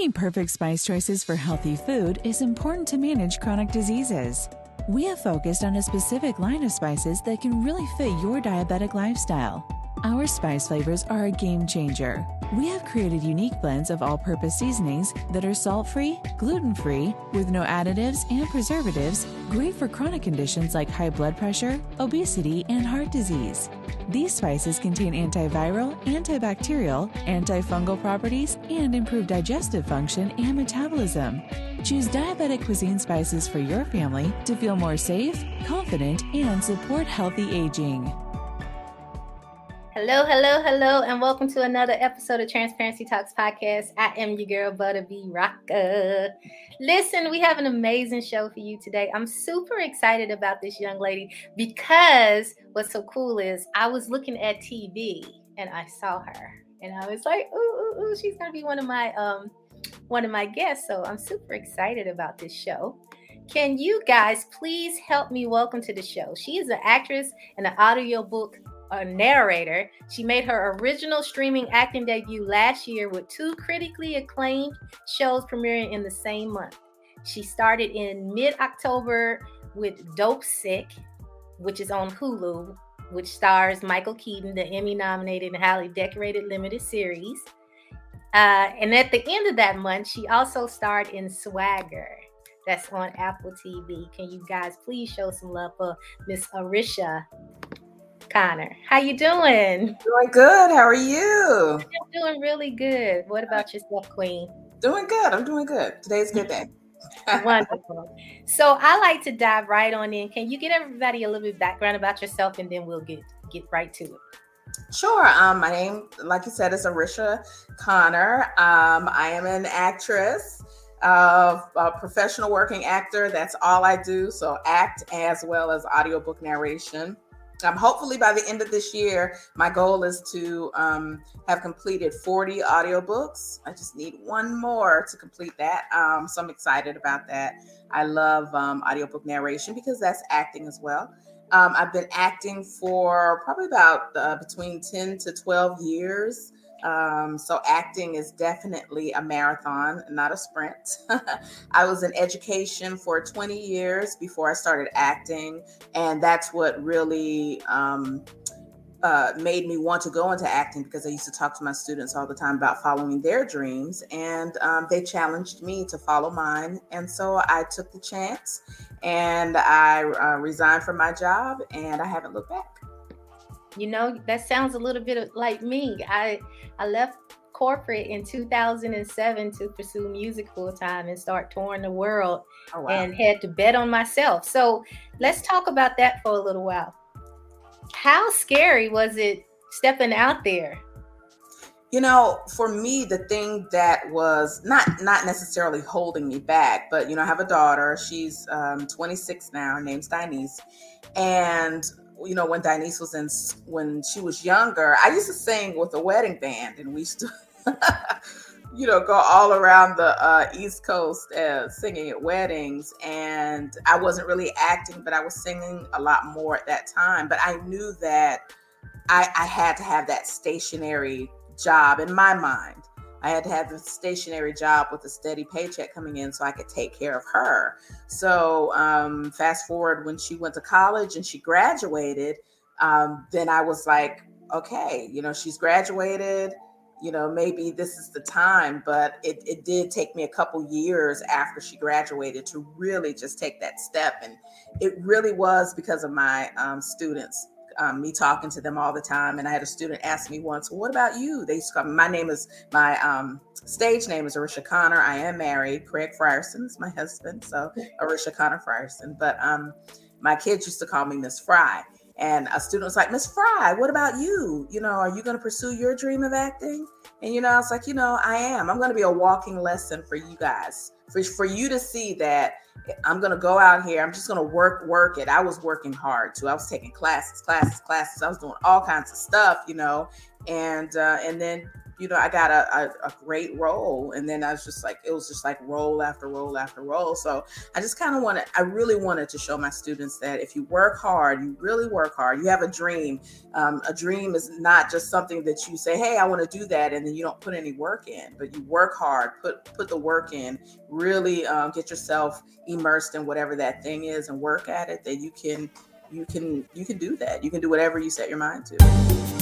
Making perfect spice choices for healthy food is important to manage chronic diseases. We have focused on a specific line of spices that can really fit your diabetic lifestyle. Our spice flavors are a game changer. We have created unique blends of all purpose seasonings that are salt free, gluten free, with no additives and preservatives, great for chronic conditions like high blood pressure, obesity, and heart disease. These spices contain antiviral, antibacterial, antifungal properties, and improve digestive function and metabolism. Choose diabetic cuisine spices for your family to feel more safe, confident, and support healthy aging. Hello, hello, hello, and welcome to another episode of Transparency Talks Podcast. I am your girl, Butta B Rocka. Listen, we have an amazing show for you today. I'm super excited about this young lady because what's so cool is I was looking at TV and I saw her, and I was like, ooh, ooh, ooh, she's gonna be one of my um one of my guests. So I'm super excited about this show. Can you guys please help me welcome to the show? She is an actress and an audiobook a narrator. She made her original streaming acting debut last year with two critically acclaimed shows premiering in the same month. She started in mid October with Dopesick, which is on Hulu, which stars Michael Keaton, the Emmy nominated and highly decorated limited series. Uh, and at the end of that month, she also starred in Swagger. That's on Apple TV. Can you guys please show some love for Miss Arisha Connor. How you doing? Doing good. How are you? I'm doing really good. What about yourself, Queen? Doing good. I'm doing good. Today's a good day. Wonderful. So I like to dive right on in. Can you get everybody a little bit background about yourself, and then we'll get get right to it. Sure. Um, my name, like you said, is Arisha Connor. Um, I am an actress, uh, a professional working actor. That's all I do. So act as well as audiobook narration. Um, hopefully by the end of this year, my goal is to um, have completed 40 audiobooks. I just need one more to complete that. Um, so I'm excited about that. I love um, audiobook narration because that's acting as well. Um, I've been acting for probably about uh, between 10 to 12 years. Um, so acting is definitely a marathon, not a sprint. I was in education for 20 years before I started acting, and that's what really um, uh, made me want to go into acting because I used to talk to my students all the time about following their dreams, and um, they challenged me to follow mine, and so I took the chance, and I uh, resigned from my job, and I haven't looked back you know that sounds a little bit like me. I i left corporate in 2007 to pursue music full time and start touring the world oh, wow. and had to bet on myself. So let's talk about that for a little while. How scary was it stepping out there? You know for me the thing that was not not necessarily holding me back but you know i have a daughter. She's um, 26 now. Her name's Dinese and you know, when Denise was in, when she was younger, I used to sing with a wedding band, and we used to, you know, go all around the uh, East Coast uh, singing at weddings. And I wasn't really acting, but I was singing a lot more at that time. But I knew that I, I had to have that stationary job in my mind. I had to have a stationary job with a steady paycheck coming in so I could take care of her. So, um, fast forward when she went to college and she graduated, um, then I was like, okay, you know, she's graduated, you know, maybe this is the time. But it, it did take me a couple years after she graduated to really just take that step. And it really was because of my um, students um, me talking to them all the time. And I had a student ask me once, "What about you?" They used to call me, my name is my um, stage name is Arisha Connor. I am married. Craig Frierson is my husband, so Arisha Connor Frierson. But um, my kids used to call me Miss Fry. And a student was like, Miss Fry, what about you? You know, are you going to pursue your dream of acting? And, you know, I was like, you know, I am. I'm going to be a walking lesson for you guys, for, for you to see that I'm to go out here. I'm just to work, work it. I was working hard too. I was taking classes, classes, classes. I was doing all kinds of stuff, you know, and, uh, and then you know, I got a, a, a, great role. And then I was just like, it was just like role after role after role. So I just kind of wanted, I really wanted to show my students that if you work hard, you really work hard, you have a dream. Um, a dream is not just something that you say, hey, I want to do that. And then you don't put any work in, but you work hard, put, put the work in, really um, get yourself immersed in whatever that thing is and work at it, that you can, you can, you can do that. You can do whatever you set your mind to.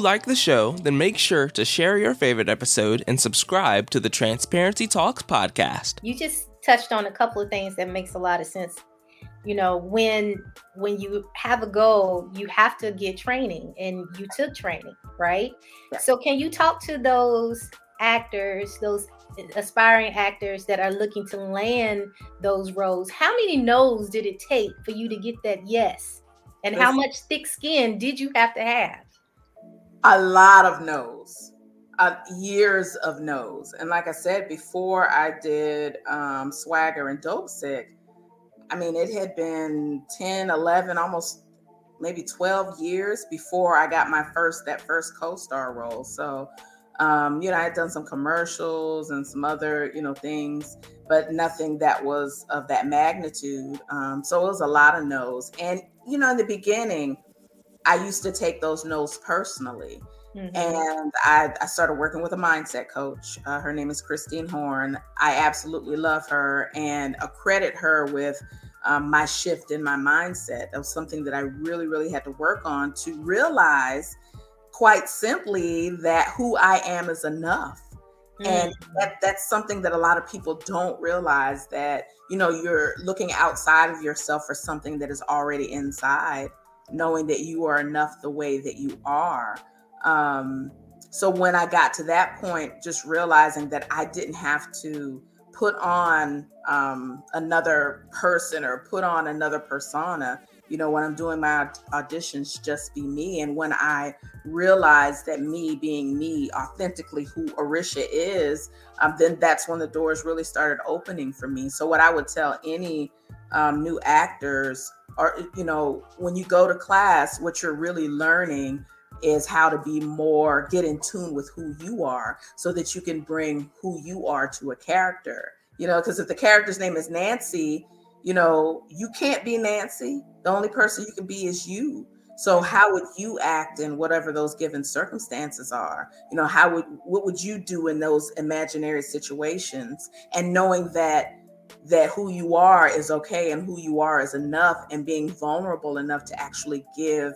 You like the show, then make sure to share your favorite episode and subscribe to the Transparency Talks podcast. You just touched on a couple of things that makes a lot of sense. You know, when when you have a goal, you have to get training and you took training, right? Right. So can you talk to those actors, those aspiring actors that are looking to land those roles? How many no's did it take for you to get that yes? And how much thick skin did you have to have? A lot of no's uh, years of no's. And like i said before i did um, swagger and Dopesick i mean it had been 10 11 almost maybe 12 years before i got my first that first co-star role. So um, you know i had done some commercials and some other you know things but nothing that was of that magnitude. Um, so it was a lot of no's. And you know in the beginning I used to take those no's personally. Mhm. And I, I started working with a mindset coach. Uh, her name is Christine Horn. I absolutely love her and accredit her with um, my shift in my mindset. That was something that I really, really had to work on to realize, quite simply, that who I am is enough and that that's something that a lot of people don't realize that you know you're looking outside of yourself for something that is already inside knowing that you are enough the way that you are. Um so when i got to that point just realizing that i didn't have to put on um another person or put on another persona you know when i'm doing my auditions just be me. And when i realized that me being me authentically who arisha is um, then that's when the doors really started opening for me. So what i would tell any um, new actors or you know when you go to class what you're really learning is how to be more get in tune with who you are so that you can bring who you are to a character you know because if the character's name is nancy you know you can't be nancy. The only person you can be is you. So how would you act in whatever those given circumstances are? You know how would what would you do in those imaginary situations? And knowing that that who you are is okay and who you are is enough and being vulnerable enough to actually give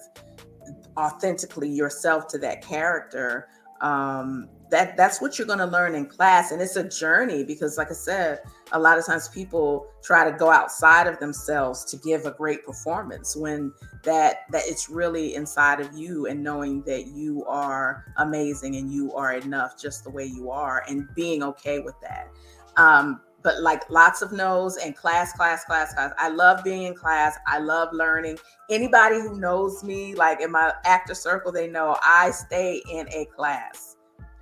authentically yourself to that character um that that's what you're going to learn in class. And it's a journey because like i said a lot of times people try to go outside of themselves to give a great performance when that that it's really inside of you and knowing that you are amazing and you are enough just the way you are and being okay with that. Um but like lots of no's and class, class, class, class. I love being in class. I love learning. Anybody who knows me, like in my actor circle, they know I stay in a class.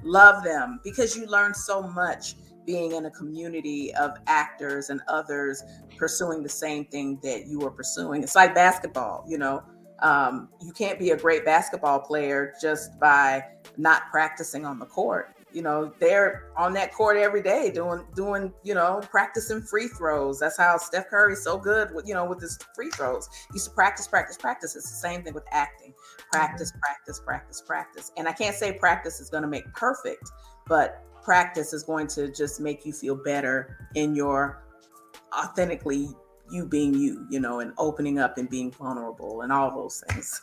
Love them because you learn so much being in a community of actors and others pursuing the same thing that you are pursuing. It's like basketball, you know. Um, you can't be a great basketball player just by not practicing on the court you know they're on that court every day doing doing you know practicing free throws. That's how steph curry's so good with you know with his free throws. He used to practice practice practice. It's the same thing with acting. Practice mm-hmm. practice practice practice. And i can't say practice is going to make perfect but practice is going to just make you feel better in your authentically you being you you know and opening up and being vulnerable and all those things.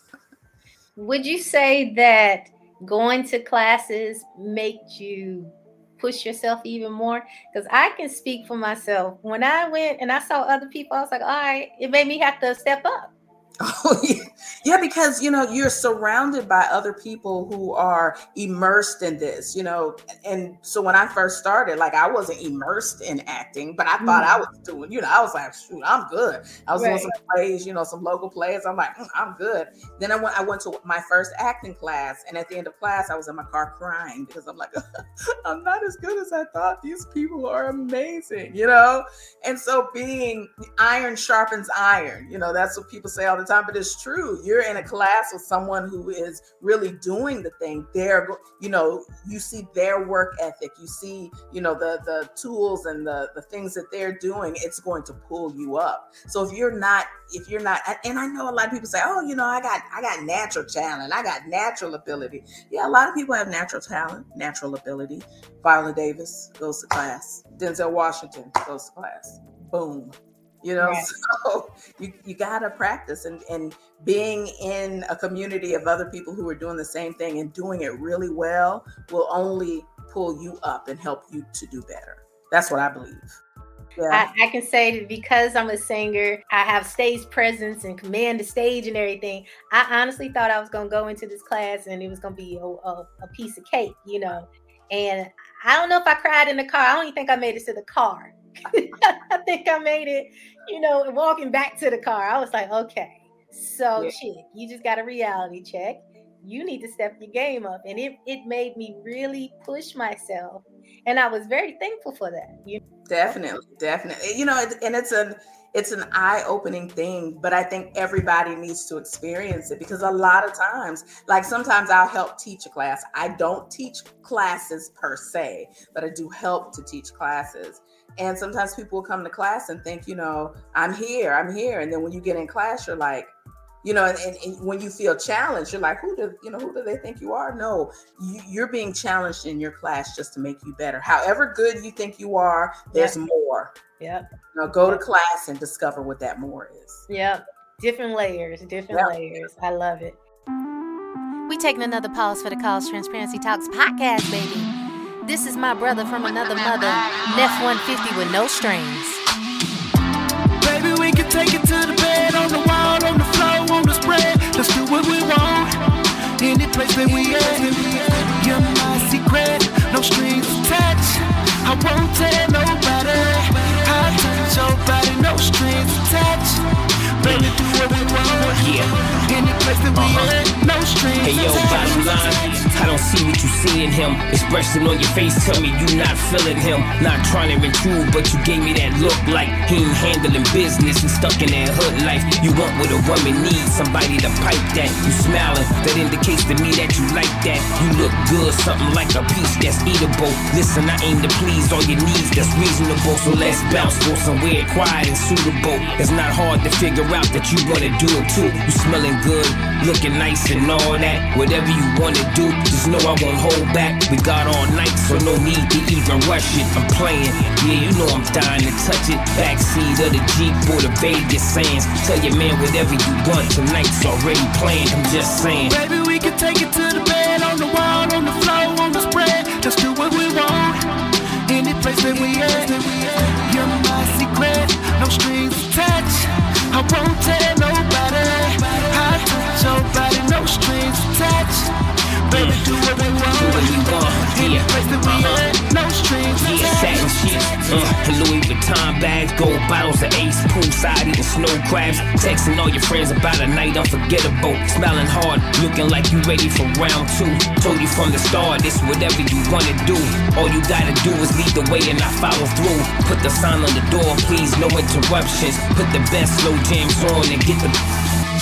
Would you say that going to classes make you push yourself even more? Because I can speak for myself. When I went and I saw other people, I was like, all right, it made me have to step up. Oh yeah. yeah, because you know you're surrounded by other people who are immersed in this, you know. And so when I first started, like I wasn't immersed in acting, but I thought I was doing, you know, I was like, shoot, I'm good. I was doing some plays, you know, some local plays. I'm like, "Mm, I'm good. Then I went, I went to my first acting class, and at the end of class, I was in my car crying because I'm like, I'm not as good as I thought. These people are amazing, you know. And so being iron sharpens iron, you know, that's what people say all the but it's true. You're in a class with someone who is really doing the thing. They're, you know, you see their work ethic, you see, you know, the the tools and the the things that they're doing. It's going to pull you up. So if you're not, if you're not, and I know a lot of people say, oh, you know, I got I got natural talent, I got natural ability. Yeah, a lot of people have natural talent, natural ability. Viola Davis goes to class. Denzel Washington goes to class. Boom. You know, Right. so you, you gotta practice and, and being in a community of other people who are doing the same thing and doing it really well will only pull you up and help you to do better. That's what I believe. Yeah. I, I can say that because I'm a singer, I have stage presence and command the stage and everything. I honestly thought I was going to go into this class and it was going to be a, a, a piece of cake, you know. And I don't know if I cried in the car. I don't even think I made it to the car. I think I made it, you know, walking back to the car. I was like, okay, so Yeah. chick, you just got a reality check. You need to step your game up. And it, it made me really push myself. And I was very thankful for that. You Definitely, definitely. You know, it- and it's an it's an eye-opening thing, but I think everybody needs to experience it because a lot of times, like sometimes I'll help teach a class. I don't teach classes per se, but I do help to teach classes. And sometimes people will come to class and think, you know, I'm here, I'm here, and then when you get in class, you're like, you know, and, and, and when you feel challenged, you're like, who do you know? Who do they think you are? No, you, you're being challenged in your class just to make you better. However good you think you are, there's more. Yep. You know, go to class and discover what that more is. Yep. Different layers, different Yeah. layers. I love it. We taking another pause for the Cause Transparency Talks podcast, baby. This is my brother from another mother, Neff 150 with no strings. Baby, we can take it to the bed, on the wall, on the floor, on the spread. Let's do what we want. Any place that we at. You're my secret, no strings attached. I won't tell nobody. I touch your body, no strings attached. Baby, do what we want. Yeah. Any place that we uh-huh. at, no strings Hey yo, bottom line, I don't see what you see in him. Expression on your face tell me you not feeling him. Not trying to intrude, but you gave me that look like he ain't handling business and stuck in that hood life. You want what a woman needs, somebody to pipe that. You smiling, that indicates to me that you like that. You look good, something like a piece that's eatable. Listen, I aim to please all your needs, that's reasonable. So let's bounce, go somewhere quiet and suitable. It's not hard to figure out that you wanna do it too. You smelling good, looking nice and all that. Whatever you wanna do, just know I won't hold back. We got all night, so no need to even rush it. I'm playing, yeah, you know I'm dying to touch it. Backseat of the Jeep or the Vegas sands. Tell your man whatever you want, tonight's already planned. I'm just saying. Baby, we can take it to the bed, on the wall, on the floor, on the spread. Let's do what we want. Any place that we at. You're my secret, no strings attached. I won't tell nobody. I touch your body, no strings attached. Baby, do what we want. Do what we want, Any yeah. place that we Uh-huh. at, no strings Yeah, satin sheets, uh, Louis Vuitton bags, gold bottles of Ace, poolside eating snow crabs, texting all your friends about a night unforgettable, smelling hard, looking like you ready for round two. Told you from the start, it's whatever you wanna do. All you gotta do is lead the way and I follow through. Put the sign on the door, please, no interruptions. Put the best slow jams on and get the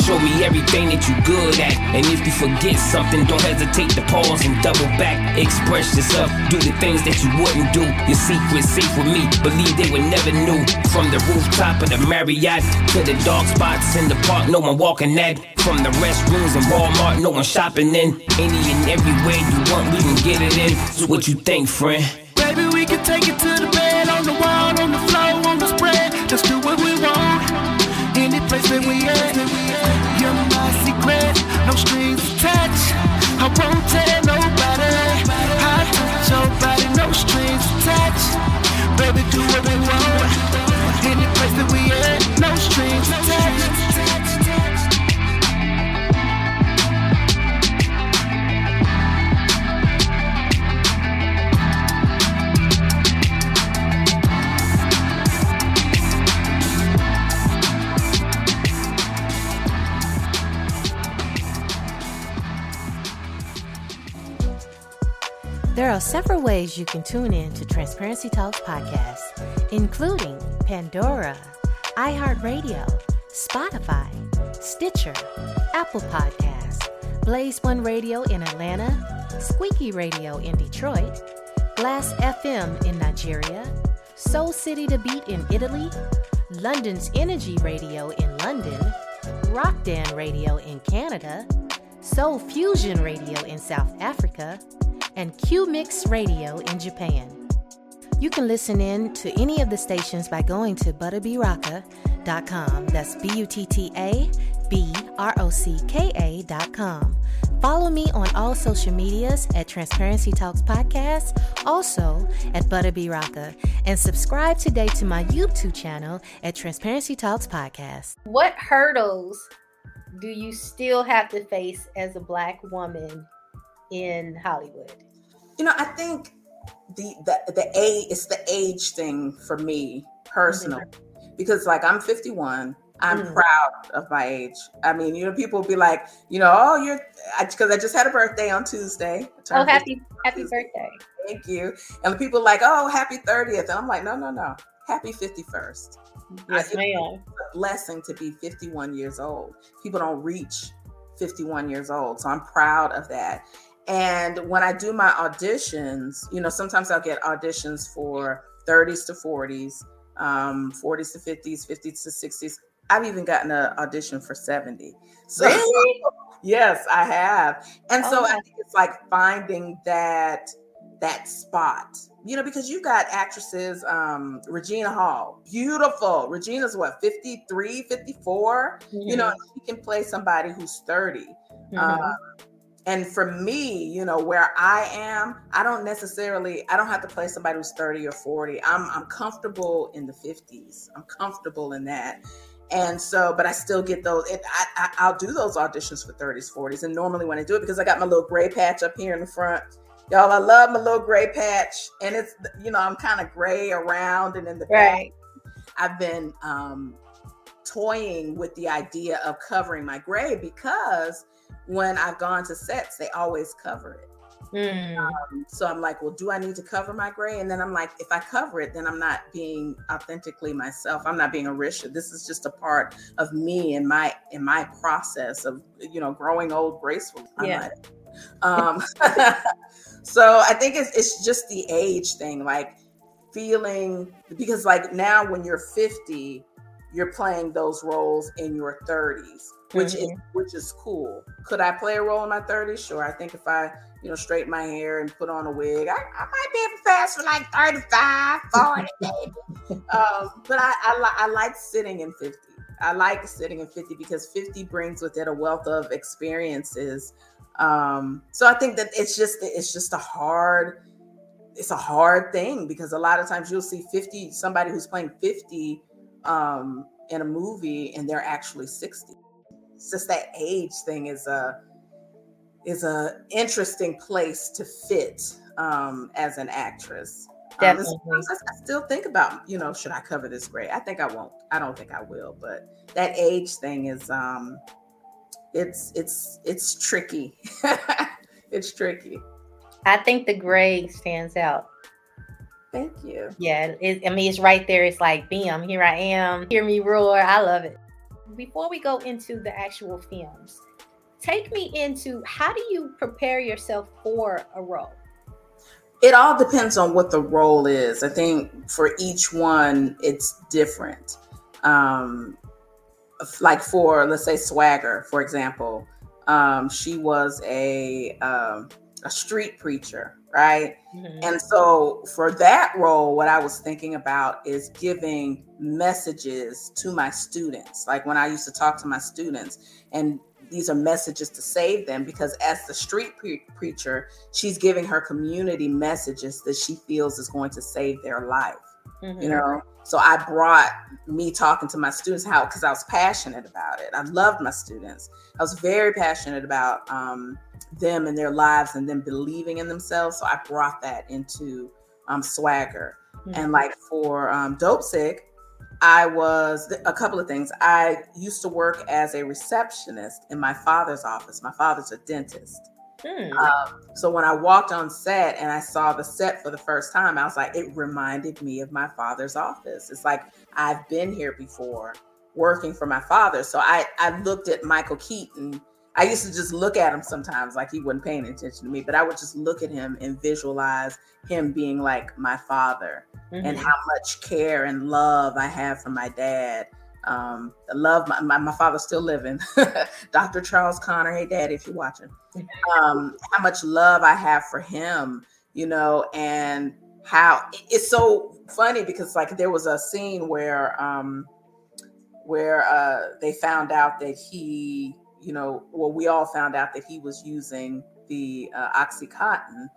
Show me everything that you good at. And if you forget something, don't hesitate to pause and double back. Express yourself, do the things that you wouldn't do. Your secret's safe with me, believe they would never knew. From the rooftop of the Marriott to the dark spots in the park, no one walking that. From the restrooms in Walmart, no one shopping in. Any and everywhere you want, we can get it in. So what you think, friend? Baby, we can take it to the bed, on the wall, on the floor, on the spread. Let's do what we want. Any place that we at. No strings attached. I won't tell nobody. I touch your body, no strings attached. Baby, do what we want. Any place that we at, no strings attached. There are several ways you can tune in to Transparency Talks podcast, including Pandora, iHeartRadio, Spotify, Stitcher, Apple Podcasts, Blaze One Radio in Atlanta, Squeaky Radio in Detroit, Glass FM in Nigeria, Soul City to Beat in Italy, London's Energy Radio in London, Rockdan Radio in Canada, Soul Fusion Radio in South Africa, and Q Mix Radio in Japan. You can listen in to any of the stations by going to buttabrocka.com. That's B U T T A B R O C K A.com. Follow me on all social medias at Transparency Talks Podcast, also at Butta B Rocka, and subscribe today to my YouTube channel at Transparency Talks Podcast. What hurdles do you still have to face as a black woman in Hollywood? You know, I think the the the age it's the age thing for me personally because like I'm 51 I'm Mhm. proud of my age. I mean, you know, people will be like, you know, oh, you're because I, just had a birthday on Tuesday. Oh, happy happy birthday. Thank you. And people like, oh, happy 30th. And I'm like, no, no, no. Happy 51st. Yes, I- ma'am. It's a blessing to be 51 years old. People don't reach 51 years old. So I'm proud of that. And when I do my auditions, you know, sometimes I'll get auditions for 30s to 40s, um, 40s to 50s, 50s to 60s. I've even gotten an audition for 70. So Really? yes, I have. And so Oh I think it's like finding that that spot. You know, because you've got actresses, um, Regina Hall, beautiful. Regina's what, 53, 54? You know, she can play somebody who's 30. Mhm. Um, and for me, you know, where I am, I don't necessarily, I don't have to play somebody who's 30 or 40. I'm I'm comfortable in the 50s. I'm comfortable in that. And so, but I still get those. It, I, I I'll do those auditions for 30s, 40s, and normally when I do it, because I got my little gray patch up here in the front, y'all. I love my little gray patch, and it's you know I'm kind of gray around and in the back. I've been um, toying with the idea of covering my gray because when I've gone to sets, they always cover it. Mm. So I'm like, well, do I need to cover my gray? And then I'm like, if I cover it, then I'm not being authentically myself. I'm not being Arisha. This is just a part of me and my in my process of you know growing old gracefully. I Yeah. might. Um, so I think it's it's just the age thing, like feeling because like now when you're 50, you're playing those roles in your 30s, which is which is cool. Could I play a role in my 30s? Sure. I think if I you know, straighten my hair and put on a wig. I, I might be able to pass for like 35, 40, maybe. um, but I, I, li- I like sitting in 50. I like sitting in 50 because 50 brings with it a wealth of experiences. Um, so I think that it's just it's just a hard it's a hard thing because a lot of times you'll see 50 somebody who's playing 50 um, in a movie and they're actually 60. It's just that age thing is a is a interesting place to fit um, as an actress. Um, Definitely. sometimes I I still think about, you know, should I cover this gray? I think I won't. I don't think I will. But that age thing is, um, it's it's it's tricky. it's tricky. I think the gray stands out. Thank you. Yeah, it, I mean, it's right there. It's like, bam, here I am. Hear me roar. I love it. Before we go into the actual films, take me into how do you prepare yourself for a role? It all depends on what the role is. I think for each one, it's different. Um, like for let's say Swagger, for example, um, she was a um, a street preacher, right? Mhm. And so for that role, what I was thinking about is giving messages to my students. Like when I used to talk to my students, and these are messages to save them because as the street pre- preacher, she's giving her community messages that she feels is going to save their life Mhm. you know? So i brought me talking to my students how because i was passionate about it. I loved my students. I was very passionate about um, them and their lives and them believing in themselves. So i brought that into um, swagger. And like for um, Dopesick i was a couple of things. I used to work as a receptionist in my father's office. My father's a dentist Hmm. um, so when I walked on set and I saw the set for the first time, I was like, it reminded me of my father's office. It's like I've been here before working for my father. So I, I looked at Michael Keaton. I used to just look at him sometimes like he wasn't paying attention to me, but I would just look at him and visualize him being like my father and Mhm. how much care and love I have for my dad. Um, I love my, my, my father's still living, Dr. Charles Connor. Hey, Dad, if you're watching, um, how much love I have for him, you know, and how it's so funny because like there was a scene where um where uh they found out that he you know well we all found out that he was using the uh, oxycontin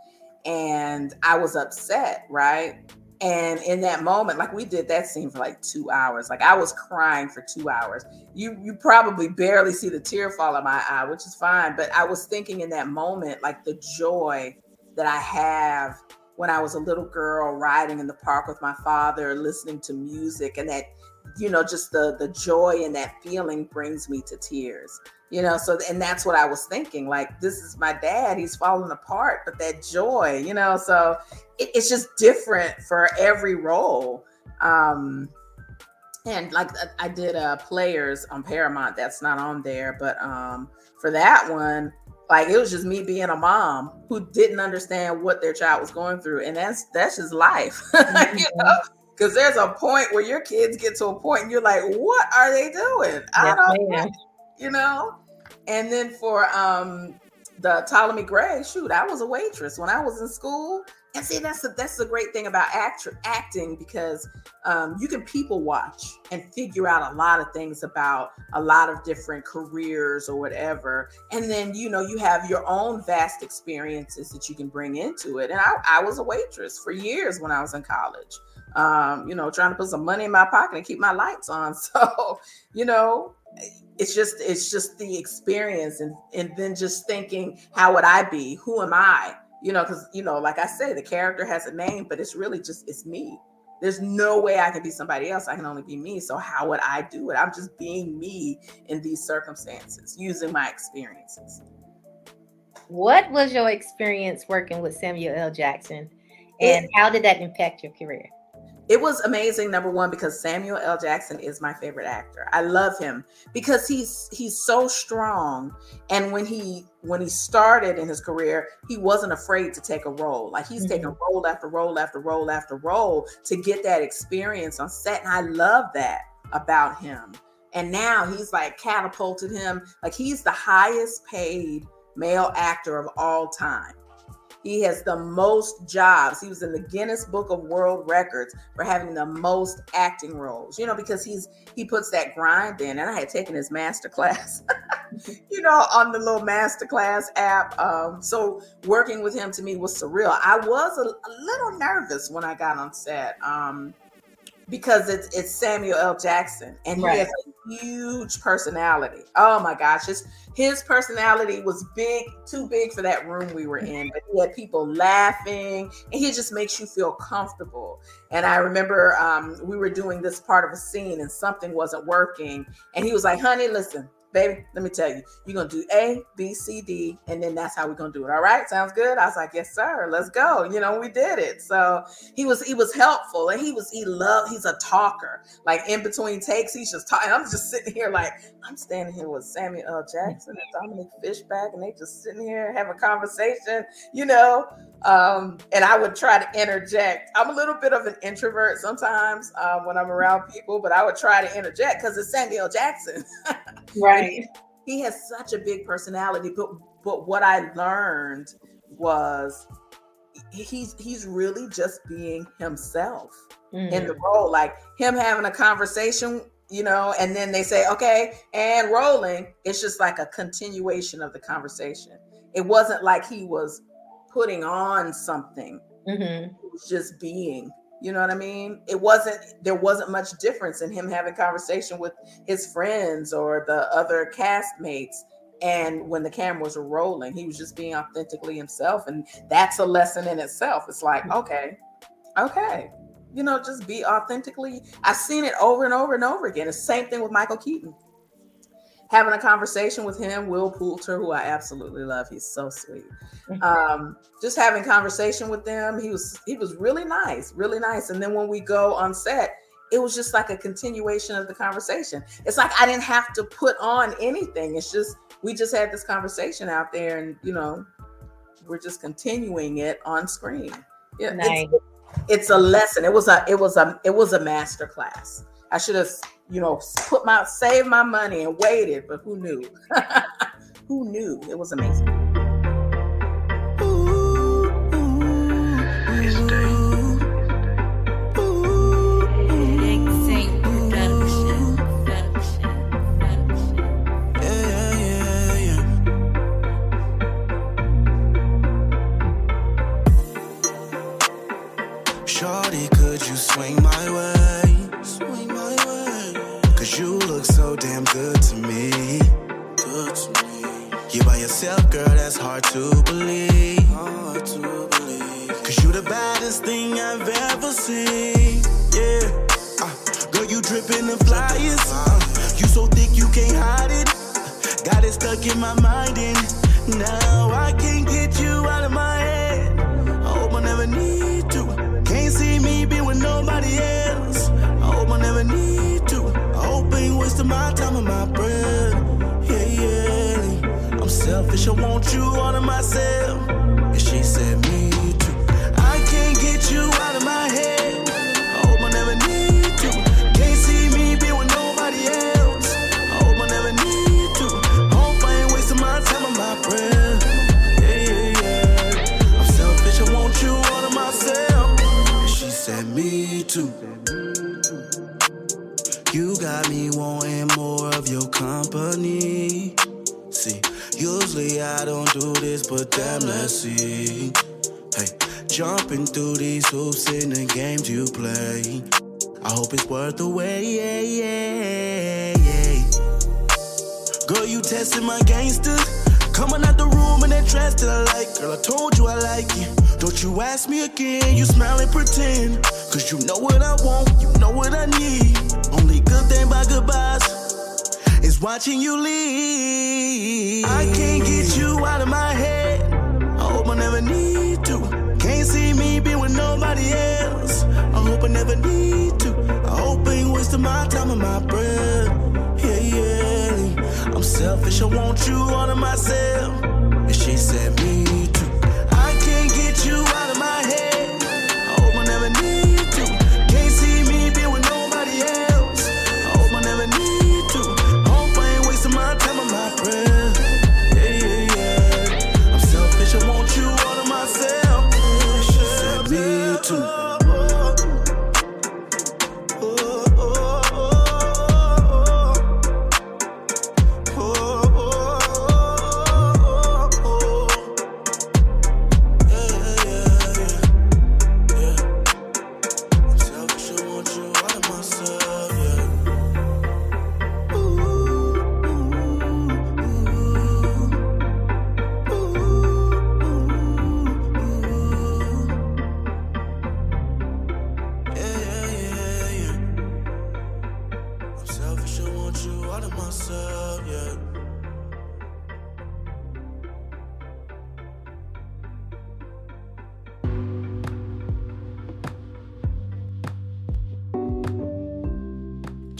and i was upset right and in that moment like we did that scene for like two hours like i was crying for two hours you you probably barely see the tear fall in my eye which is fine but i was thinking in that moment like the joy that i have when I was a little girl riding in the park with my father, listening to music, and that, you know, just the the joy and that feeling brings me to tears. You know, so and that's what I was thinking. Like, this is my dad; he's falling apart, but that joy, you know, so it, it's just different for every role. Um, and like I did uh players on Paramount, that's not on there, but um for that one, like it was just me being a mom who didn't understand what their child was going through, and that's that's just life, mm-hmm. you know. Because there's a point where your kids get to a point and you're like, what are they doing? I don't know, you know. And then for um the Ptolemy Grey, shoot, I was a waitress when I was in school. And see, that's the that's the great thing about act, acting because um, you can people watch and figure out a lot of things about a lot of different careers or whatever. And then you know you have your own vast experiences that you can bring into it. And I, I was a waitress for years when I was in college. Um, you know, trying to put some money in my pocket and keep my lights on. So, you know, it's just it's just the experience and and then just thinking how would i be? Who am i? You know because you know like i say the character has a name but it's really just it's me. There's no way i can be somebody else. I can only be me. So how would i do it? I'm just being me in these circumstances using my experiences. What was your experience working with samuel l. Jackson? And how did that impact your career it was amazing number one because samuel l. Jackson is my favorite actor. I love him because he's he's so strong. And when he when he started in his career he wasn't afraid to take a role. Like he's mm-hmm. taken role after role after role after role to get that experience on set. And i love that about him. And now he's like catapulted him. Like he's the highest paid male actor of all time he has the most jobs. He was in the Guinness Book of World Records for having the most acting roles. You know, because he's he puts that grind in. And I had taken his master class, you know, on the little master class app. Um, so working with him to me was surreal. I was a, a little nervous when I got on set. Um, because it's it's Samuel L. Jackson and he right. has a huge personality. Oh my gosh, his his personality was big, too big for that room we were in. But he had people laughing, and he just makes you feel comfortable. And I remember um, we were doing this part of a scene, and something wasn't working, and he was like, "Honey, listen." Baby, let me tell you, you're gonna do A, B, C, D, and then that's how we're gonna do it. All right, sounds good. I was like, yes, sir, let's go. You know, we did it. So he was he was helpful and he was he loved he's a talker. Like in between takes, he's just talking. I'm just sitting here like I'm standing here with Samuel L. Jackson and Dominique Fishback, and they just sitting here having a conversation, you know. Um, and I would try to interject. I'm a little bit of an introvert sometimes uh, when I'm around people, but I would try to interject because it's Samuel Jackson. right. He has such a big personality, but but what I learned was he's he's really just being himself mm. in the mm. role. Like him having a conversation you know, and then they say, okay, and rolling. It's just like a continuation of the conversation. It wasn't like he was putting on something. Mm-hmm. It was just being. You know what I mean? It wasn't there wasn't much difference in him having conversation with his friends or the other castmates. And when the cameras were rolling, he was just being authentically himself. And that's a lesson in itself. It's like, okay, okay, you know, just be authentically. I've seen it over and over and over again. The same thing with Michael Keaton having a conversation with him, Will Poulter, who I absolutely love. He's so sweet. Um, just having conversation with them, he was he was really nice, really nice. And then when we go on set, it was just like a continuation of the conversation. It's like I didn't have to put on anything. It's just we just had this conversation out there, and you know, we're just continuing it on screen. Yeah, nice. it's, it's a lesson. It was a it was a it was a master class. I should have, you know, put my save my money and waited, but who knew? who knew? It was amazing. Girl, that's hard to believe. Hard to believe. Cause you the baddest thing I've ever seen. Yeah. Uh, girl, you dripping the flyest. Uh, you so thick you can't hide it. Got it stuck in my mind and now I can't get you out of my head. I hope I never need to. Can't see me be with nobody else. I hope I never need to. I hope I ain't wasting my time and my breath. Yeah, yeah. Selfish, I want you all to myself. And she said, Me too. I can't get you out of my head. I hope I never need to. Can't see me be with nobody else. I hope I never need to. Hope I ain't wasting my time and my breath. Yeah, yeah, yeah. I'm selfish, I want you all to myself. And she said, Me too. You got me wanting more of your company. Usually I don't do this, but damn, let's see. Hey, jumping through these hoops in the games you play. I hope it's worth the wait. Yeah, yeah, yeah. Girl, you testing my gangster. Coming out the room in that dress that I like. Girl, I told you I like you. Don't you ask me again. You smile and pretend. Cause you know what I want, you know what I need. Only good thing about goodbyes watching you leave. I can't get you out of my head. I hope I never need to. Can't see me be with nobody else. I hope I never need to. I hope I ain't wasting my time and my breath. Yeah, yeah. I'm selfish, I want you all to myself. And she said, Me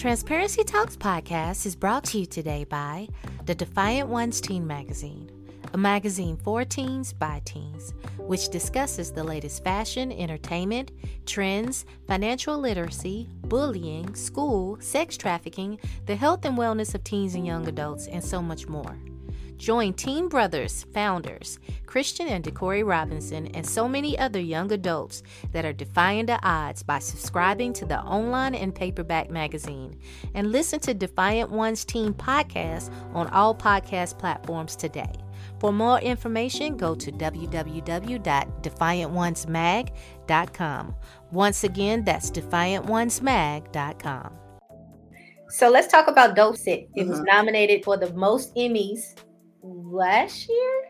Transparency Talks podcast is brought to you today by the Defiant Ones Teen Magazine, a magazine for teens by teens, which discusses the latest fashion, entertainment, trends, financial literacy, bullying, school, sex trafficking, the health and wellness of teens and young adults, and so much more. Join Teen Brothers founders Christian and Decory Robinson and so many other young adults that are defying the odds by subscribing to the online and paperback magazine. And listen to Defiant One's Teen podcast on all podcast platforms today. For more information, go to www.defiantonesmag.com. Once again, that's defiantonesmag.com. So let's talk about Dopesick. It was Mhm. nominated for the most Emmys last year.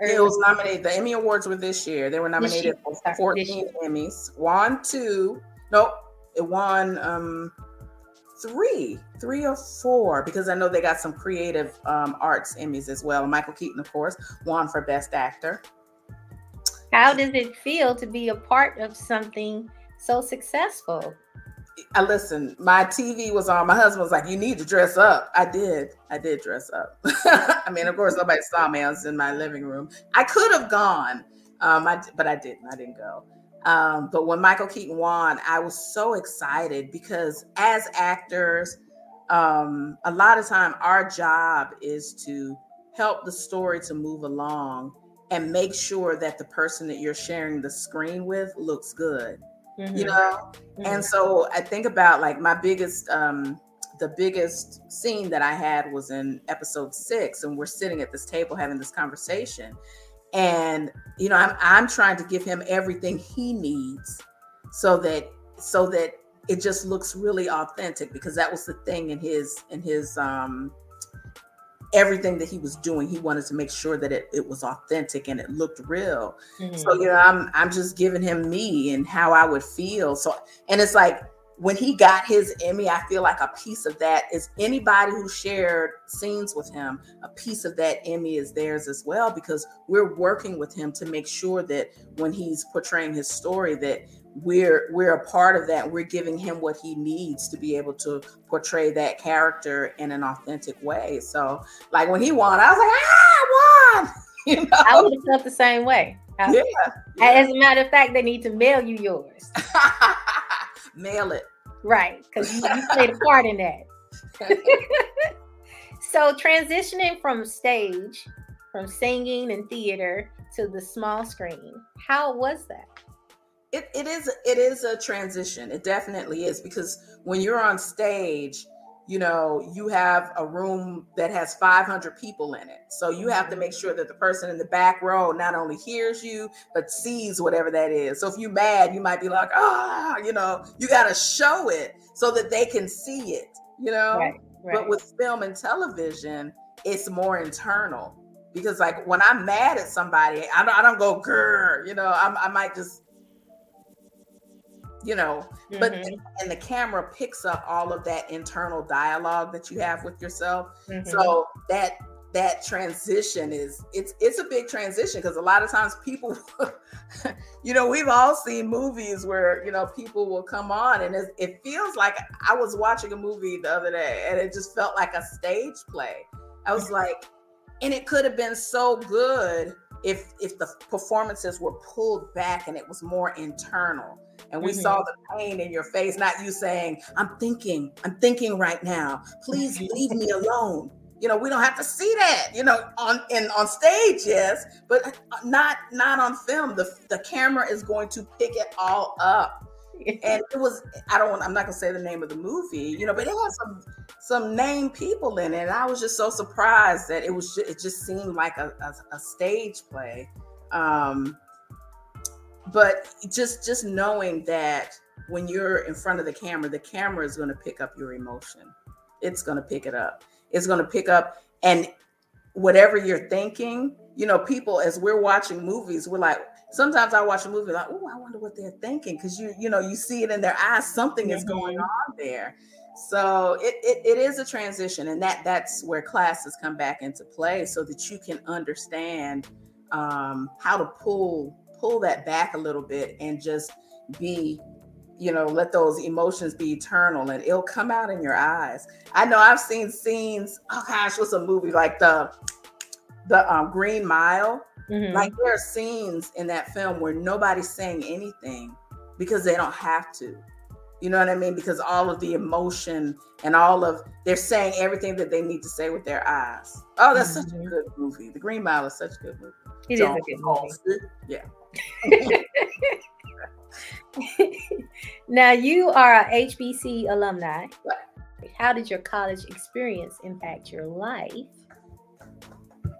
Or It was nominated. The Emmy Awards were this year. They were nominated for 14 Emmys. Won two. Nope. It won um three, three or four, because I know they got some creative um, arts Emmys as well. Michael Keaton, of course, won for Best Actor. How does it feel to be a part of something so successful? I listen, my TV was on. My husband was like, You need to dress up. I did. I did dress up. I mean, of course, nobody saw me. I was in my living room. I could have gone, um, I, but I didn't. I didn't go. Um, but when Michael Keaton won, I was so excited because as actors, um, a lot of time our job is to help the story to move along and make sure that the person that you're sharing the screen with looks good you Mhm. know and so i think about like my biggest um the biggest scene that i had was in episode six and we're sitting at this table having this conversation. And you know i'm i'm trying to give him everything he needs so that so that it just looks really authentic because that was the thing in his in his um everything that he was doing he wanted to make sure that it, it was authentic and it looked real Mhm. so you know i'm i'm just giving him me and how i would feel so and it's like when he got his emmy i feel like a piece of that is anybody who shared scenes with him a piece of that emmy is theirs as well because we're working with him to make sure that when he's portraying his story that we're we're a part of that we're giving him what he needs to be able to portray that character in an authentic way so like when he won i was like ah I won you know I would have felt the same way. I- yeah, As a matter of fact, they need to mail you yours. mail it Right, because you, you played a part in that. so transitioning from stage, from singing and theater to the small screen, how was that? It, it is it is a transition. It definitely is because when you're on stage you know you have a room that has 500 people in it. So you have to make sure that the person in the back row not only hears you but sees whatever that is. So if you're mad you might be like ah you know you got to show it so that they can see it you know? Right, right. but with film and television it's more internal because like when i'm mad at somebody i don't, I don't go grr you know? I'm, i might just you know but Mhm, and the camera picks up all of that internal dialogue that you have with yourself. Mhm. so that that transition is it's it's a big transition because a lot of times people you know we've all seen movies where you know people will come on and it, it feels like i was watching a movie the other day and it just felt like a stage play. I was like and it could have been so good if if the performances were pulled back and it was more internal and we Mhm. saw the pain in your face not you saying i'm thinking i'm thinking right now. Please leave me alone. You know we don't have to see that you know on in on stage yes but uh, not not on film. The the camera is going to pick it all up and it was i don't want i'm not gonna say the name of the movie you know but it had some some named people in it and i was just so surprised that it was it just seemed like a, a, a stage play. Um but just just knowing that when you're in front of the camera the camera is going to pick up your emotion. It's going to pick it up. It's going to pick up and whatever you're thinking you know people as we're watching movies we're like sometimes i watch a movie like oh i wonder what they're thinking because you you know you see it in their eyes something is going on there. So it, it it is a transition and that that's where classes come back into play so that you can understand um, how to pull pull that back a little bit and just be you know let those emotions be eternal and it'll come out in your eyes. I know i've seen scenes oh gosh what's a movie like the the um, green mile Mhm. like there are scenes in that film where nobody's saying anything because they don't have to you know what i mean because all of the emotion and all of they're saying everything that they need to say with their eyes oh that's such a Mhm. good movie the green mile is such a good movie It is a good movie. Yeah now you are a HBC alumni. How did your college experience impact your life?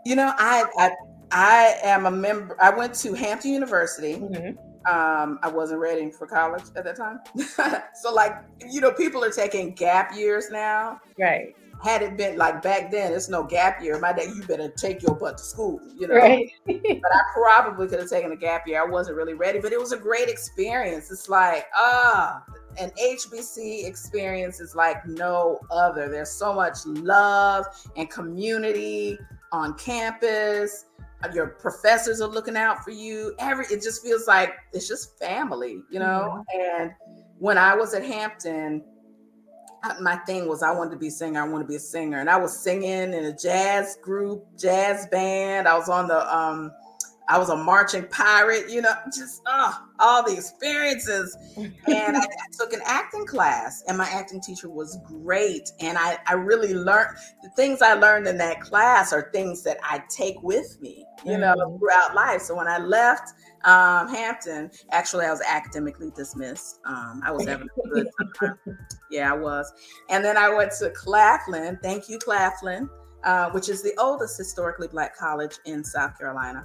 You know, I I I am a member. I went to Hampton University. Mhm. Um, I wasn't ready for college at that time. so, like, you know, people are taking gap years now. Right. Had it been like back then, it's no gap year. My dad, you better take your butt to school. You know, Right. but I probably could have taken a gap year. I wasn't really ready, but it was a great experience. It's like, ah, an HBC experience is like no other. There's so much love and community on campus. Your professors are looking out for you. Every it just feels like it's just family, you know. And when I was at Hampton, my thing was I wanted to be a singer. I want to be a singer, and I was singing in a jazz group, jazz band. I was on the um, I was a marching pirate. You know, just uh, all the experiences. And I, I took an acting class, and my acting teacher was great. And I I really learned the things I learned in that class are things that I take with me, you know, Mhm. throughout life. So when I left um, Hampton, actually I was academically dismissed. Um, I was having a good time. Yeah, I was. And then I went to Claflin. Thank you, Claflin, uh, which is the oldest historically black college in South Carolina.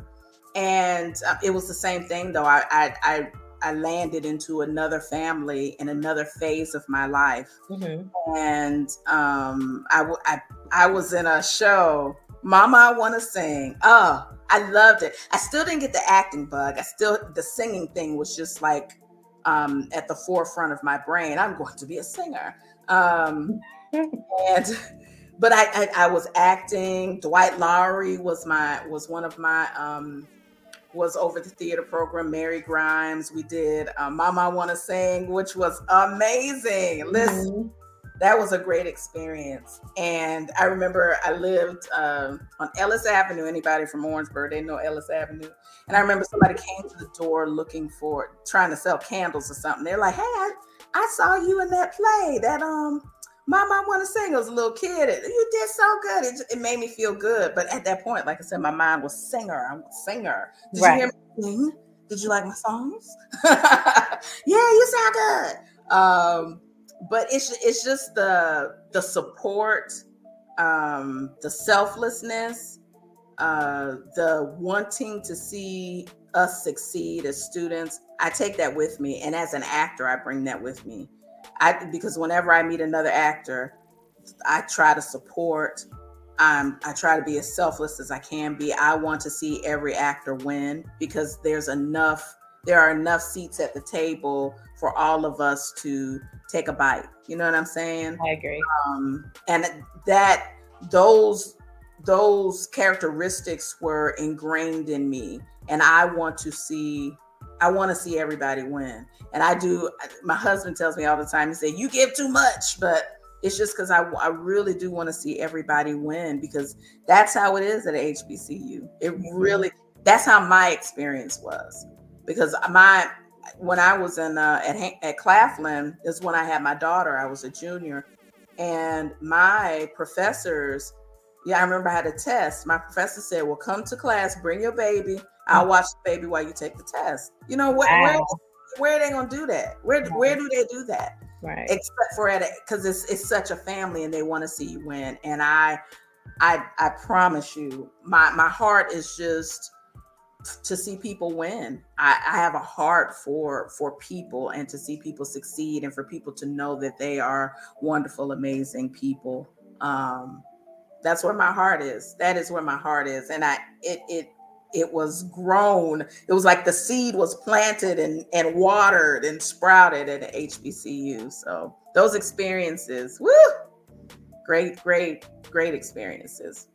And uh, it was the same thing, though. I, I, I I landed into another family in another phase of my life, Mhm. and um, I, w- I I was in a show. Mama, I want to sing. Oh, I loved it. I still didn't get the acting bug. I still the singing thing was just like um, at the forefront of my brain. I'm going to be a singer. Um, and but I, I I was acting. Dwight Lowry was my was one of my um was over the theater program. Mary Grimes. We did uh, Mama to Sing, which was amazing. Listen, Mhm. that was a great experience. And I remember I lived um, on Ellis Avenue. Anybody from Orangeburg, they know Ellis Avenue. And I remember somebody came to the door looking for trying to sell candles or something. They're like, "Hey, I, I saw you in that play. That um, Mama, I want to sing." I was a little kid. You did so good. It, it made me feel good. But at that point, like I said, my mind was singer. I'm a singer. Did Right. you hear me sing? Did you like my songs? yeah, you sound good. Um, but it's it's just the the support, um, the selflessness, uh, the wanting to see us succeed as students. I take that with me, and as an actor, I bring that with me. I because whenever I meet another actor, I try to support. Um, I try to be as selfless as I can be. I want to see every actor win because there's enough. There are enough seats at the table for all of us to take a bite. You know what I'm saying? I agree. um, and that those those characteristics were ingrained in me and i want to see i want to see everybody win. And i do my husband tells me all the time he said you give too much but it's just because I, I really do want to see everybody win because that's how it is at hbcu it really that's how my experience was. Because my when i was in uh, at, at claflin is when i had my daughter i was a junior. And my professors, yeah, I remember I had a test. My professor said, Well, come to class, bring your baby. I'll watch the baby while you take the test. You know, what where, Wow. where are they gonna do that? Where where do they do that? Right. Except for at because it's it's such a family and they want to see you win. And I I I promise you, my my heart is just to see people win. I, I have a heart for for people and to see people succeed and for people to know that they are wonderful, amazing people. Um, that's where my heart is. That is where my heart is, and I it it it was grown. It was like the seed was planted and and watered and sprouted at HBCU. So those experiences, woo, great, great, great experiences.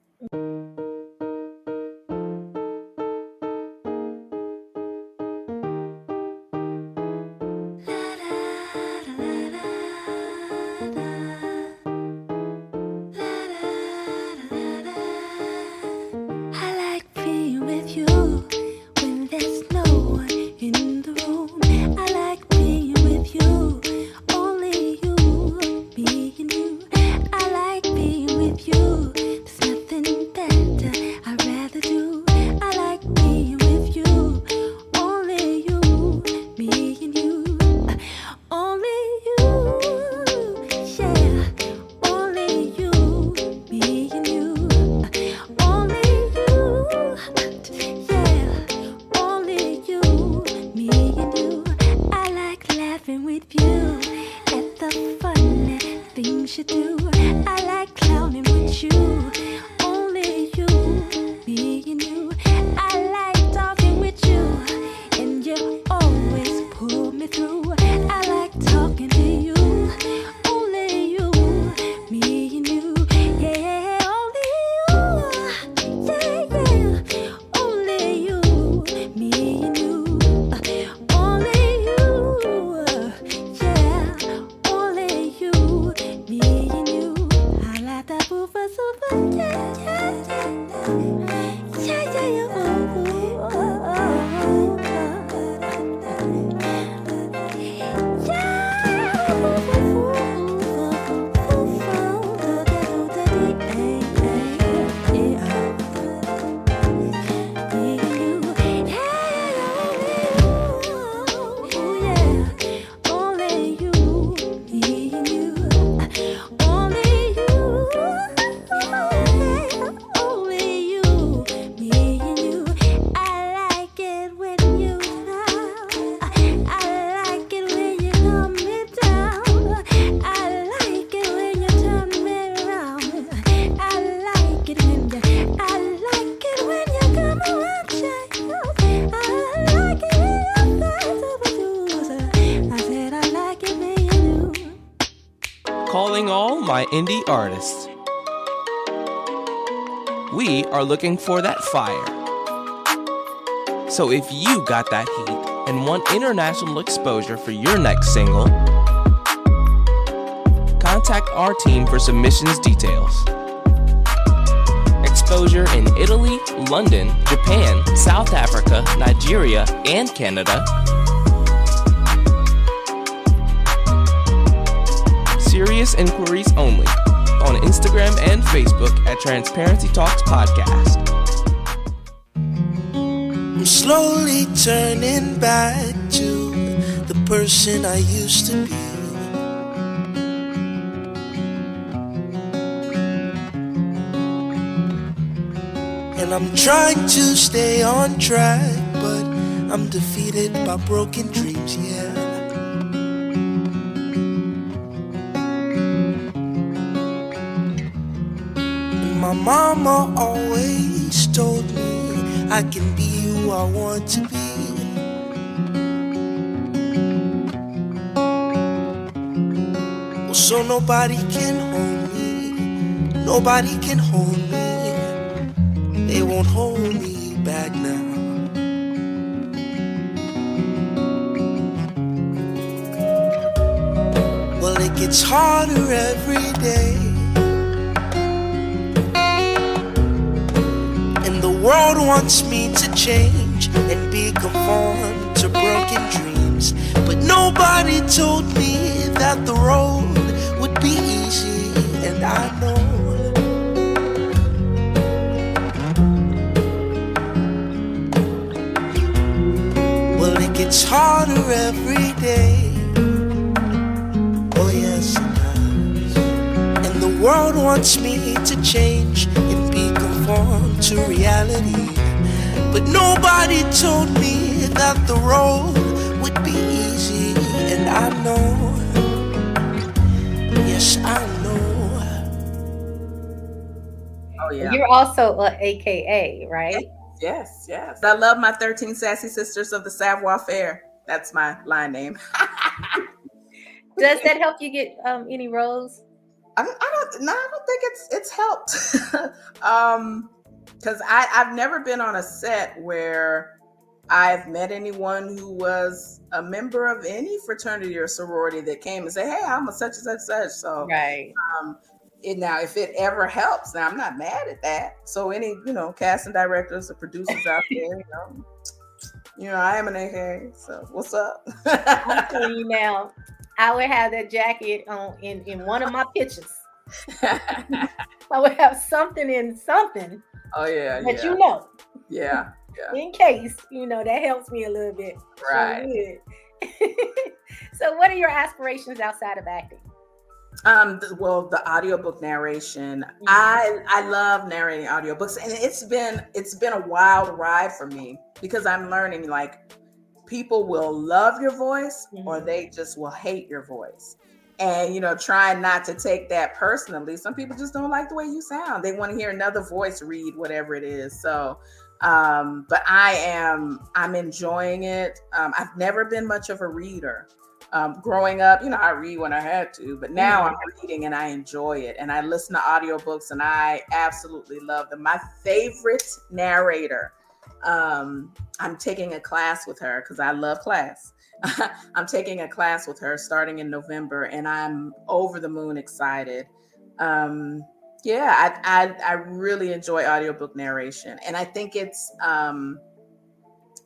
Looking for that fire. So if you got that heat and want international exposure for your next single, contact our team for submissions details. Exposure in Italy, London, Japan, South Africa, Nigeria, and Canada. Serious inquiries only on Instagram and Facebook at Transparency Talks Podcast. I'm slowly turning back to the person I used to be. And I'm trying to stay on track, but I'm defeated by broken dreams, yeah. Mama always told me I can be who I want to be. Well, so nobody can hold me, nobody can hold me. They won't hold me back now. Well, it gets harder every day. World wants me to change and be conformed to broken dreams. But nobody told me that the road would be easy, and I know. Well, it gets harder every day. Oh, yes, it does. And the world wants me to change and be conformed to reality. But nobody told me that the road would be easy, and I know. Yes, I know. Oh yeah. You're also a AKA, right? Yes, yes. I love my 13 sassy sisters of the Savoir Faire. That's my line name. Does that help you get um, any roles? I, don't- I don't no, I don't think it's it's helped. um because I, I've never been on a set where I've met anyone who was a member of any fraternity or sorority that came and say, Hey, I'm a such and such such. So Right. um it, now if it ever helps, now I'm not mad at that. So any, you know, casting directors or producers out there, you know, you know, I am an AK. So what's up? I'm telling you now, I would have that jacket on in, in one of my pictures. I would have something in something oh yeah, that yeah. you know, yeah, yeah. in case, you know, that helps me a little bit. Right. would. so what are your aspirations outside of acting? Um, well, the audiobook narration. I I love narrating audiobooks, and it's been it's been a wild ride for me because I'm learning like people will love your voice or they just will hate your voice. And you know, trying not to take that personally. Some people just don't like the way you sound. They want to hear another voice read whatever it is. So um, but I am I'm enjoying it. Um, I've never been much of a reader. Um, growing up, you know, I read when I had to, but now Mhm. I'm reading and I enjoy it. And I listen to audiobooks and I absolutely love them. My favorite narrator, um, I'm taking a class with her because I love class. I'm taking a class with her starting in November and I'm over the moon excited. Um, yeah, I, I, I really enjoy audiobook narration. And I think it's, um,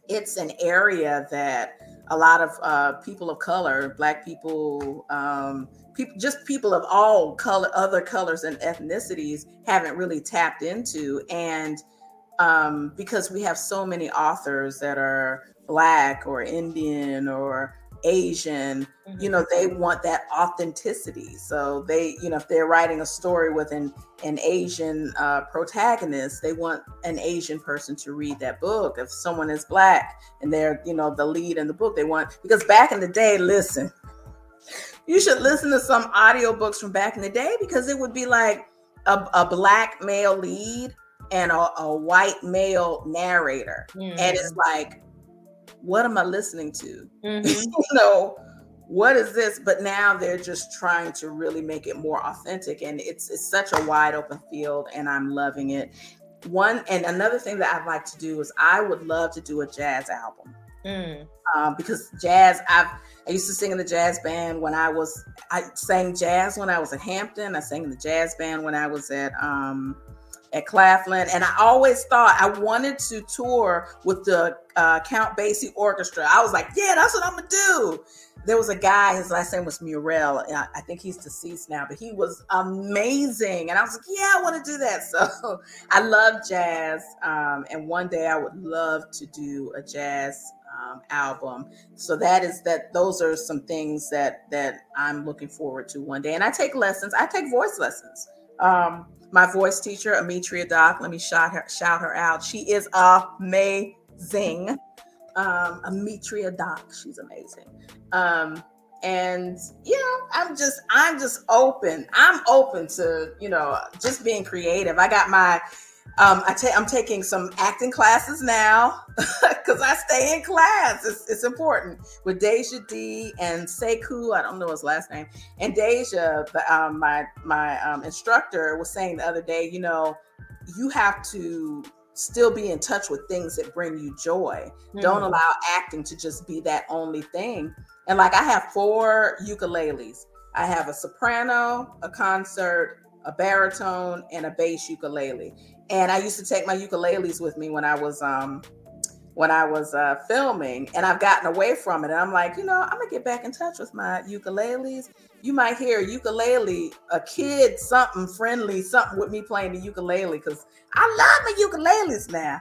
it's an area that a lot of uh, people of color, Black people, um, people, just people of all color, other colors and ethnicities, haven't really tapped into. And um, because we have so many authors that are Black or Indian or Asian, you know, they want that authenticity. So they, you know, if they're writing a story with an an Asian uh, protagonist, they want an Asian person to read that book. If someone is black and they're, you know, the lead in the book, they want because back in the day, listen, you should listen to some audiobooks from back in the day because it would be like a, a black male lead and a, a white male narrator. And it's like, what am I listening to? Mhm. you know, what is this? But now they're just trying to really make it more authentic, and it's it's such a wide open field, and I'm loving it. One and another thing that I'd like to do is I would love to do a jazz album Mm. um, because jazz I've I used to sing in the jazz band when I was I sang jazz when I was at Hampton. I sang in the jazz band when I was at um, at Claflin, and I always thought I wanted to tour with the uh, Count Basie Orchestra. I was like, yeah, that's what I'm gonna do. There was a guy, his last name was Murrell, and I, I think he's deceased now, but he was amazing. And I was like, yeah, I want to do that. So I love jazz, um, and one day I would love to do a jazz um, album. So that is that. Those are some things that that I'm looking forward to one day. And I take lessons. I take voice lessons. Um, my voice teacher, Ametria Doc. Let me shout her shout her out. She is amazing. Um, Ametria Doc. She's amazing. Um, and you know, I'm just I'm just open. I'm open to you know just being creative. I got my um, I ta- I'm taking some acting classes now because I stay in class. It's, it's important with Deja D and Sekou. I don't know his last name. And Deja, the, um, my my um, instructor was saying the other day, you know, you have to still be in touch with things that bring you joy. Don't Mhm. allow acting to just be that only thing. And like I have four ukuleles. I have a soprano, a concert, a baritone, and a bass ukulele. And I used to take my ukuleles with me when I was um when I was uh, filming, and I've gotten away from it. And I'm like, you know, I'm gonna get back in touch with my ukuleles. You might hear a ukulele, a kid, something friendly, something with me playing the ukulele because I love my ukuleles now.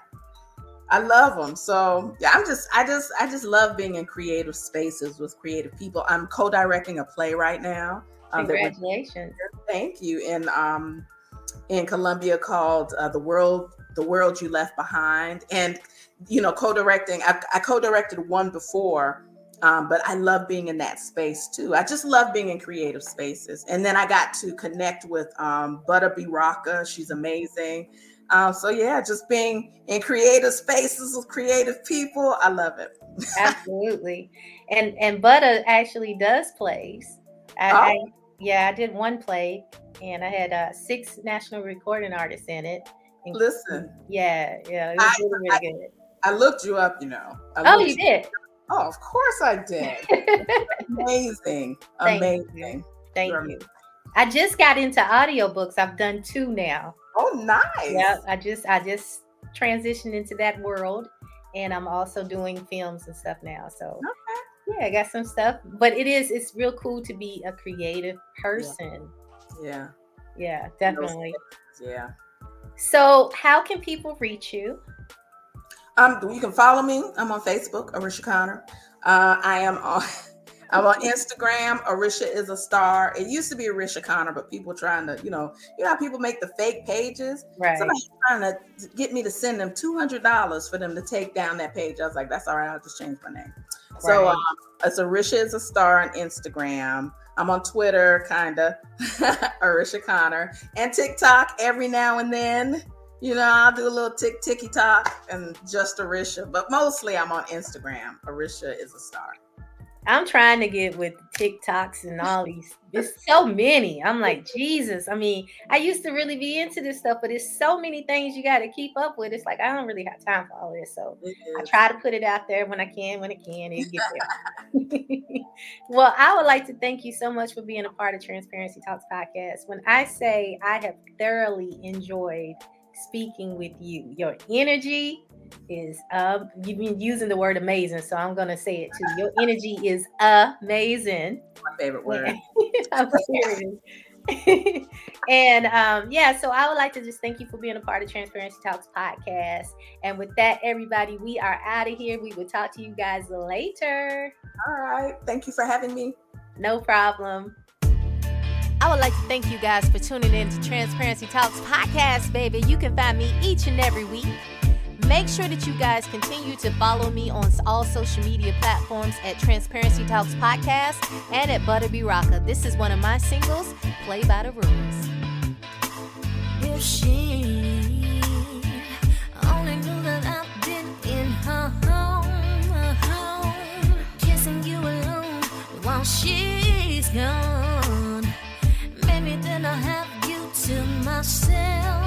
I love them. So yeah, I'm just, I just, I just love being in creative spaces with creative people. I'm co-directing a play right now. um, Congratulations. Thank you. And um in Columbia called uh, the world the world you left behind, and you know co-directing. I, I co-directed one before. Um, but I love being in that space too. I just love being in creative spaces. And then I got to connect with um, Rocka. She's amazing. Um, so yeah, just being in creative spaces with creative people, I love it. Absolutely. And and Butta actually does plays. I, I Oh. yeah, I did one play and I had uh, six national recording artists in it. And- Listen, Yeah, yeah, it was I- really, really good. I looked you up, you know. I Oh, you did. Oh, of course I did. Amazing. Thank you. Amazing. Thank You're you. I just got into audiobooks. I've done two now. Oh, nice. Yeah, I just I just transitioned into that world and I'm also doing films and stuff now. So yeah, I got some stuff. But it is it's real cool to be a creative person. Yeah. Yeah, Yeah, definitely. Yeah. So how can people reach you? Um, you can follow me. I'm on Facebook, Arisha Connor. Uh, I am on I'm on Instagram. Arisha is a star. It used to be Arisha Connor, but people trying to, you know, you know how people make the fake pages. Right. Somebody trying to get me to send them two hundred dollars for them to take down that page. I was like, that's all right. I'll just change my name. So Right. um, it's Arisha is a star on Instagram. I'm on Twitter, kinda, Arisha Connor, and TikTok every now and then. You know, I'll do a little tick ticky talk and just Arisha, but mostly I'm on Instagram. Arisha is a star. I'm trying to get with TikToks and all these. There's so many. I'm like, Jesus. I mean, I used to really be into this stuff, but it's so many things you got to keep up with. It's like I don't really have time for all this. So I try to put it out there when I can, when I can, and get there. well, I would like to thank you so much for being a part of Transparency Talks podcast. When I say I have thoroughly enjoyed speaking with you, your energy is um you've been using the word amazing, so I'm gonna say it too. Your energy is amazing. My favorite word. I'm serious. and um, yeah, so I would like to just thank you for being a part of Transparency Talks podcast. And with that, everybody, we are out of here. We will talk to you guys later. All right. Thank you for having me. No problem. I would like to thank you guys for tuning in to Transparency Talks podcast, baby. You can find me each and every week. Make sure that you guys continue to follow me on all social media platforms at Transparency Talks Podcast and at Butta B Rocka. This is one of my singles, Play by the Rules. If she only knew that I've been in her home, home kissing you alone while she's gone, maybe then I'll have you to myself.